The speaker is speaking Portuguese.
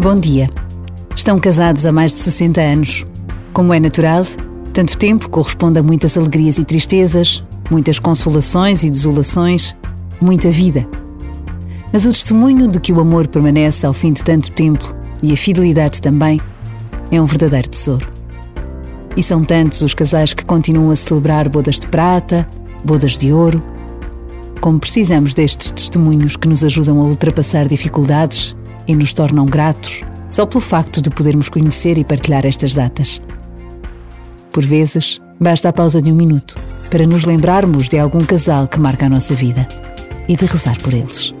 Bom dia. Estão casados há mais de 60 anos. Como é natural, tanto tempo corresponde a muitas alegrias e tristezas, muitas consolações e desolações, muita vida. Mas o testemunho de que o amor permanece ao fim de tanto tempo e a fidelidade também é um verdadeiro tesouro. E são tantos os casais que continuam a celebrar bodas de prata, bodas de ouro. Como precisamos destes testemunhos que nos ajudam a ultrapassar dificuldades e nos tornam gratos só pelo facto de podermos conhecer e partilhar estas datas. Por vezes, basta a pausa de um minuto para nos lembrarmos de algum casal que marca a nossa vida e de rezar por eles.